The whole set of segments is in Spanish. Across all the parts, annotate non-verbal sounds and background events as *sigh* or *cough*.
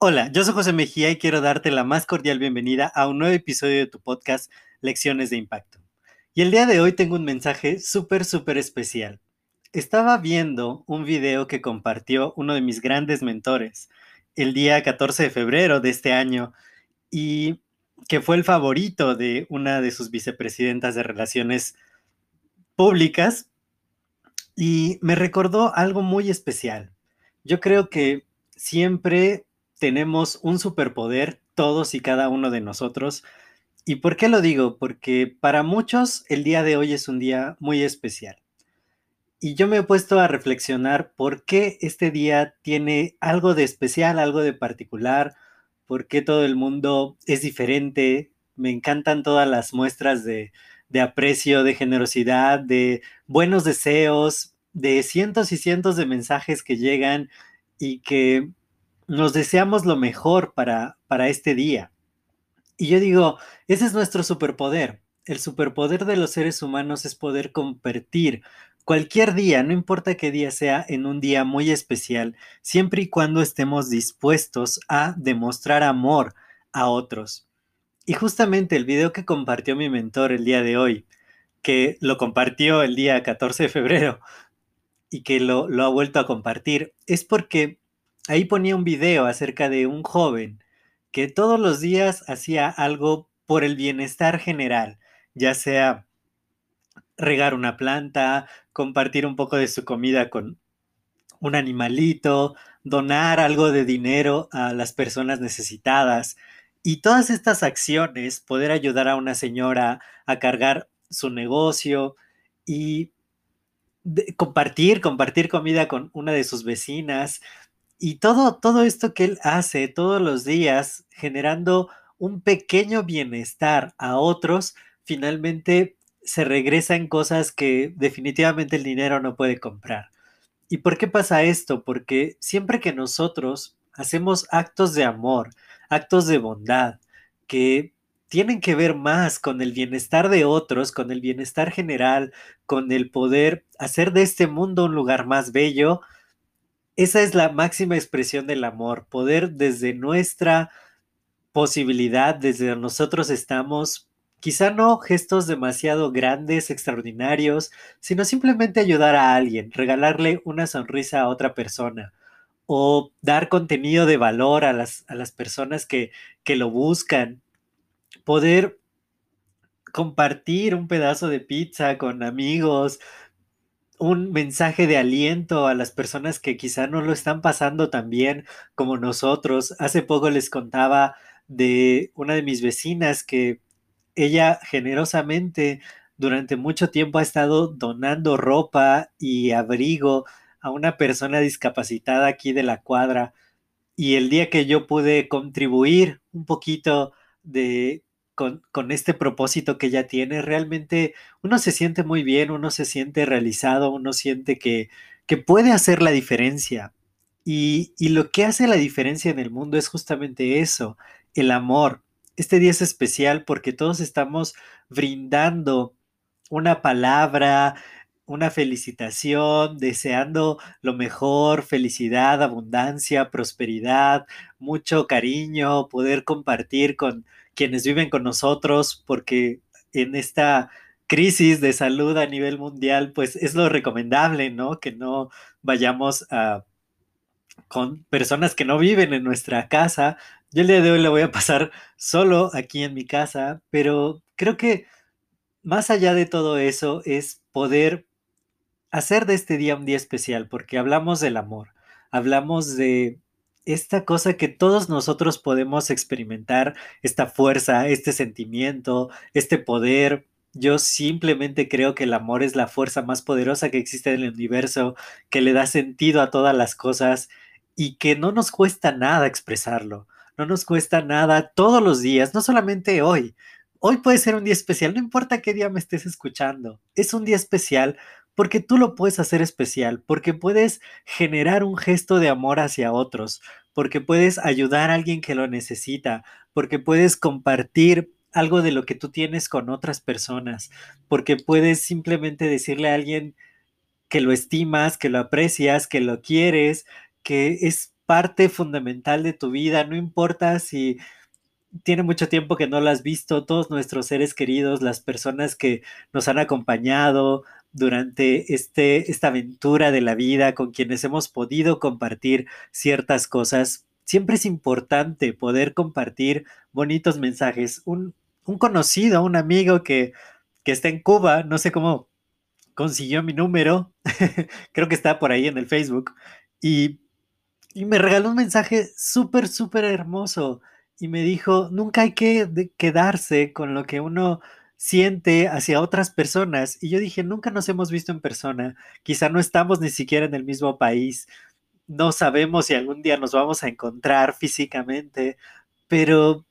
Hola, yo soy José Mejía y quiero darte la más cordial bienvenida a un nuevo episodio de tu podcast Lecciones de Impacto. Y el día de hoy tengo un mensaje súper, súper especial. Estaba viendo un video que compartió uno de mis grandes mentores el día 14 de febrero de este año y que fue el favorito de una de sus vicepresidentas de Relaciones Públicas y me recordó algo muy especial. Yo creo que siempre tenemos un superpoder, todos y cada uno de nosotros. ¿Y por qué lo digo? Porque para muchos el día de hoy es un día muy especial. Y yo me he puesto a reflexionar por qué este día tiene algo de especial, algo de particular, por qué todo el mundo es diferente. Me encantan todas las muestras de, de aprecio, de generosidad, de buenos deseos, de cientos y cientos de mensajes que llegan y que nos deseamos lo mejor para, para este día. Y yo digo, ese es nuestro superpoder. El superpoder de los seres humanos es poder convertir cualquier día, no importa qué día sea, en un día muy especial, siempre y cuando estemos dispuestos a demostrar amor a otros. Y justamente el video que compartió mi mentor el día de hoy, que lo compartió el día 14 de febrero y que lo, ha vuelto a compartir, es porque ahí ponía un video acerca de un joven que todos los días hacía algo por el bienestar general, ya sea regar una planta, compartir un poco de su comida con un animalito, donar algo de dinero a las personas necesitadas. Y todas estas acciones, poder ayudar a una señora a cargar su negocio y compartir, compartir comida con una de sus vecinas, y todo, todo esto que él hace todos los días, generando un pequeño bienestar a otros, finalmente se regresa en cosas que definitivamente el dinero no puede comprar. ¿Y por qué pasa esto? Porque siempre que nosotros hacemos actos de amor, actos de bondad, que tienen que ver más con el bienestar de otros, con el bienestar general, con el poder hacer de este mundo un lugar más bello, esa es la máxima expresión del amor, poder desde nuestra posibilidad, desde nosotros estamos, quizá no gestos demasiado grandes, extraordinarios, sino simplemente ayudar a alguien, regalarle una sonrisa a otra persona o dar contenido de valor a las, a las personas que, que lo buscan, poder compartir un pedazo de pizza con amigos, un mensaje de aliento a las personas que quizá no lo están pasando tan bien como nosotros. Hace poco les contaba de una de mis vecinas que ella generosamente durante mucho tiempo ha estado donando ropa y abrigo a una persona discapacitada aquí de la cuadra. Y el día que yo pude contribuir un poquito de con, este propósito que ella tiene, realmente uno se siente muy bien, uno se siente realizado, uno siente que, que puede hacer la diferencia. Y, y lo que hace la diferencia en el mundo es justamente eso, el amor. Este día es especial porque todos estamos brindando una palabra, una felicitación, deseando lo mejor, felicidad, abundancia, prosperidad, mucho cariño, poder compartir con, quienes viven con nosotros, porque en esta crisis de salud a nivel mundial, pues es lo recomendable, ¿no? Que no vayamos a con personas que no viven en nuestra casa. Yo el día de hoy le voy a pasar solo aquí en mi casa, pero creo que más allá de todo eso es poder hacer de este día un día especial, porque hablamos del amor, hablamos de esta cosa que todos nosotros podemos experimentar, esta fuerza, este sentimiento, este poder, Yo simplemente creo que el amor es la fuerza más poderosa que existe en el universo, que le da sentido a todas las cosas y que no nos cuesta nada expresarlo. No nos cuesta nada todos los días, no solamente hoy. Hoy puede ser un día especial, no importa qué día me estés escuchando. Es un día especial porque tú lo puedes hacer especial, porque puedes generar un gesto de amor hacia otros, porque puedes ayudar a alguien que lo necesita, porque puedes compartir algo de lo que tú tienes con otras personas, porque puedes simplemente decirle a alguien que lo estimas, que lo aprecias, que lo quieres, que es parte fundamental de tu vida, no importa si tiene mucho tiempo que no lo has visto, todos nuestros seres queridos, las personas que nos han acompañado, durante este, esta aventura de la vida con quienes hemos podido compartir ciertas cosas. Siempre es importante poder compartir bonitos mensajes. Un, un conocido, un amigo que, que está en Cuba, no sé cómo consiguió mi número, *laughs* creo que está por ahí en el Facebook, y, y me regaló un mensaje súper, súper hermoso y me dijo, nunca hay que quedarse con lo que uno siente hacia otras personas. Y yo dije, nunca nos hemos visto en persona, quizá no estamos ni siquiera en el mismo país, no sabemos si algún día nos vamos a encontrar físicamente, pero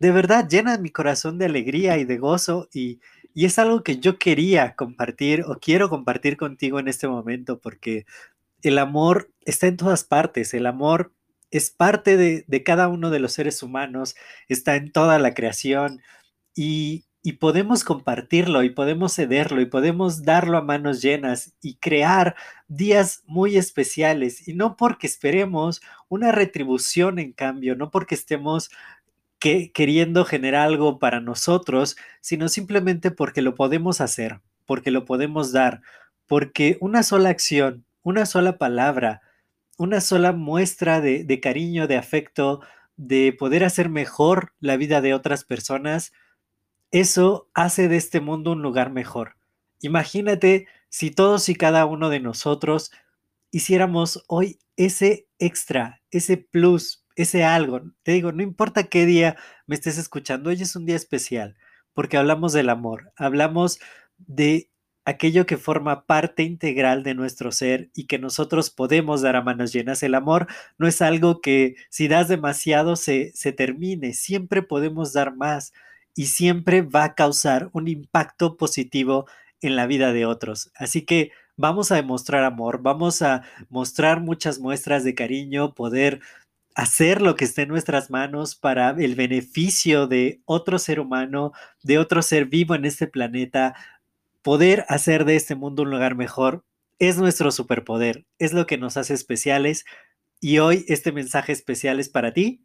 de verdad llena mi corazón de alegría y de gozo y, y es algo que yo quería compartir o quiero compartir contigo en este momento porque el amor está en todas partes, el amor es parte de, de cada uno de los seres humanos, está en toda la creación y, y podemos compartirlo y podemos cederlo y podemos darlo a manos llenas y crear días muy especiales. Y no porque esperemos una retribución en cambio, no porque estemos que, queriendo generar algo para nosotros, sino simplemente porque lo podemos hacer, porque lo podemos dar, porque una sola acción, una sola palabra, una sola muestra de, de cariño, de afecto, de poder hacer mejor la vida de otras personas, eso hace de este mundo un lugar mejor. Imagínate si todos y cada uno de nosotros hiciéramos hoy ese extra, ese plus, ese algo. Te digo, no importa qué día me estés escuchando, hoy es un día especial, porque hablamos del amor, hablamos de aquello que forma parte integral de nuestro ser y que nosotros podemos dar a manos llenas. El amor no es algo que si das demasiado se, se termine, siempre podemos dar más y siempre va a causar un impacto positivo en la vida de otros. Así que vamos a demostrar amor, vamos a mostrar muchas muestras de cariño, poder hacer lo que esté en nuestras manos para el beneficio de otro ser humano, de otro ser vivo en este planeta, poder hacer de este mundo un lugar mejor, es nuestro superpoder, es lo que nos hace especiales. Y hoy este mensaje especial es para ti,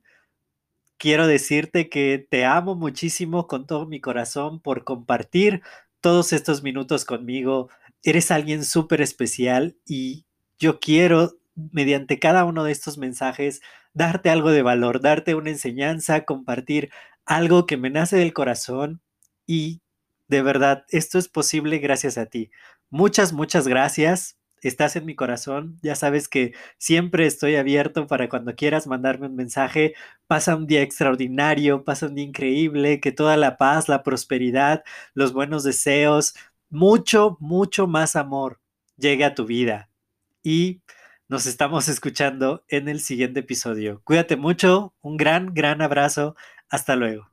quiero decirte que te amo muchísimo con todo mi corazón por compartir todos estos minutos conmigo. Eres alguien súper especial y yo quiero, mediante cada uno de estos mensajes, darte algo de valor, darte una enseñanza, compartir algo que me nace del corazón y de verdad, esto es posible gracias a ti. Muchas, muchas gracias estás en mi corazón. Ya sabes que siempre estoy abierto para cuando quieras mandarme un mensaje. Pasa un día extraordinario, pasa un día increíble, que toda la paz, la prosperidad, los buenos deseos, mucho, mucho más amor llegue a tu vida. Y nos estamos escuchando en el siguiente episodio. Cuídate mucho, un gran, gran abrazo. Hasta luego.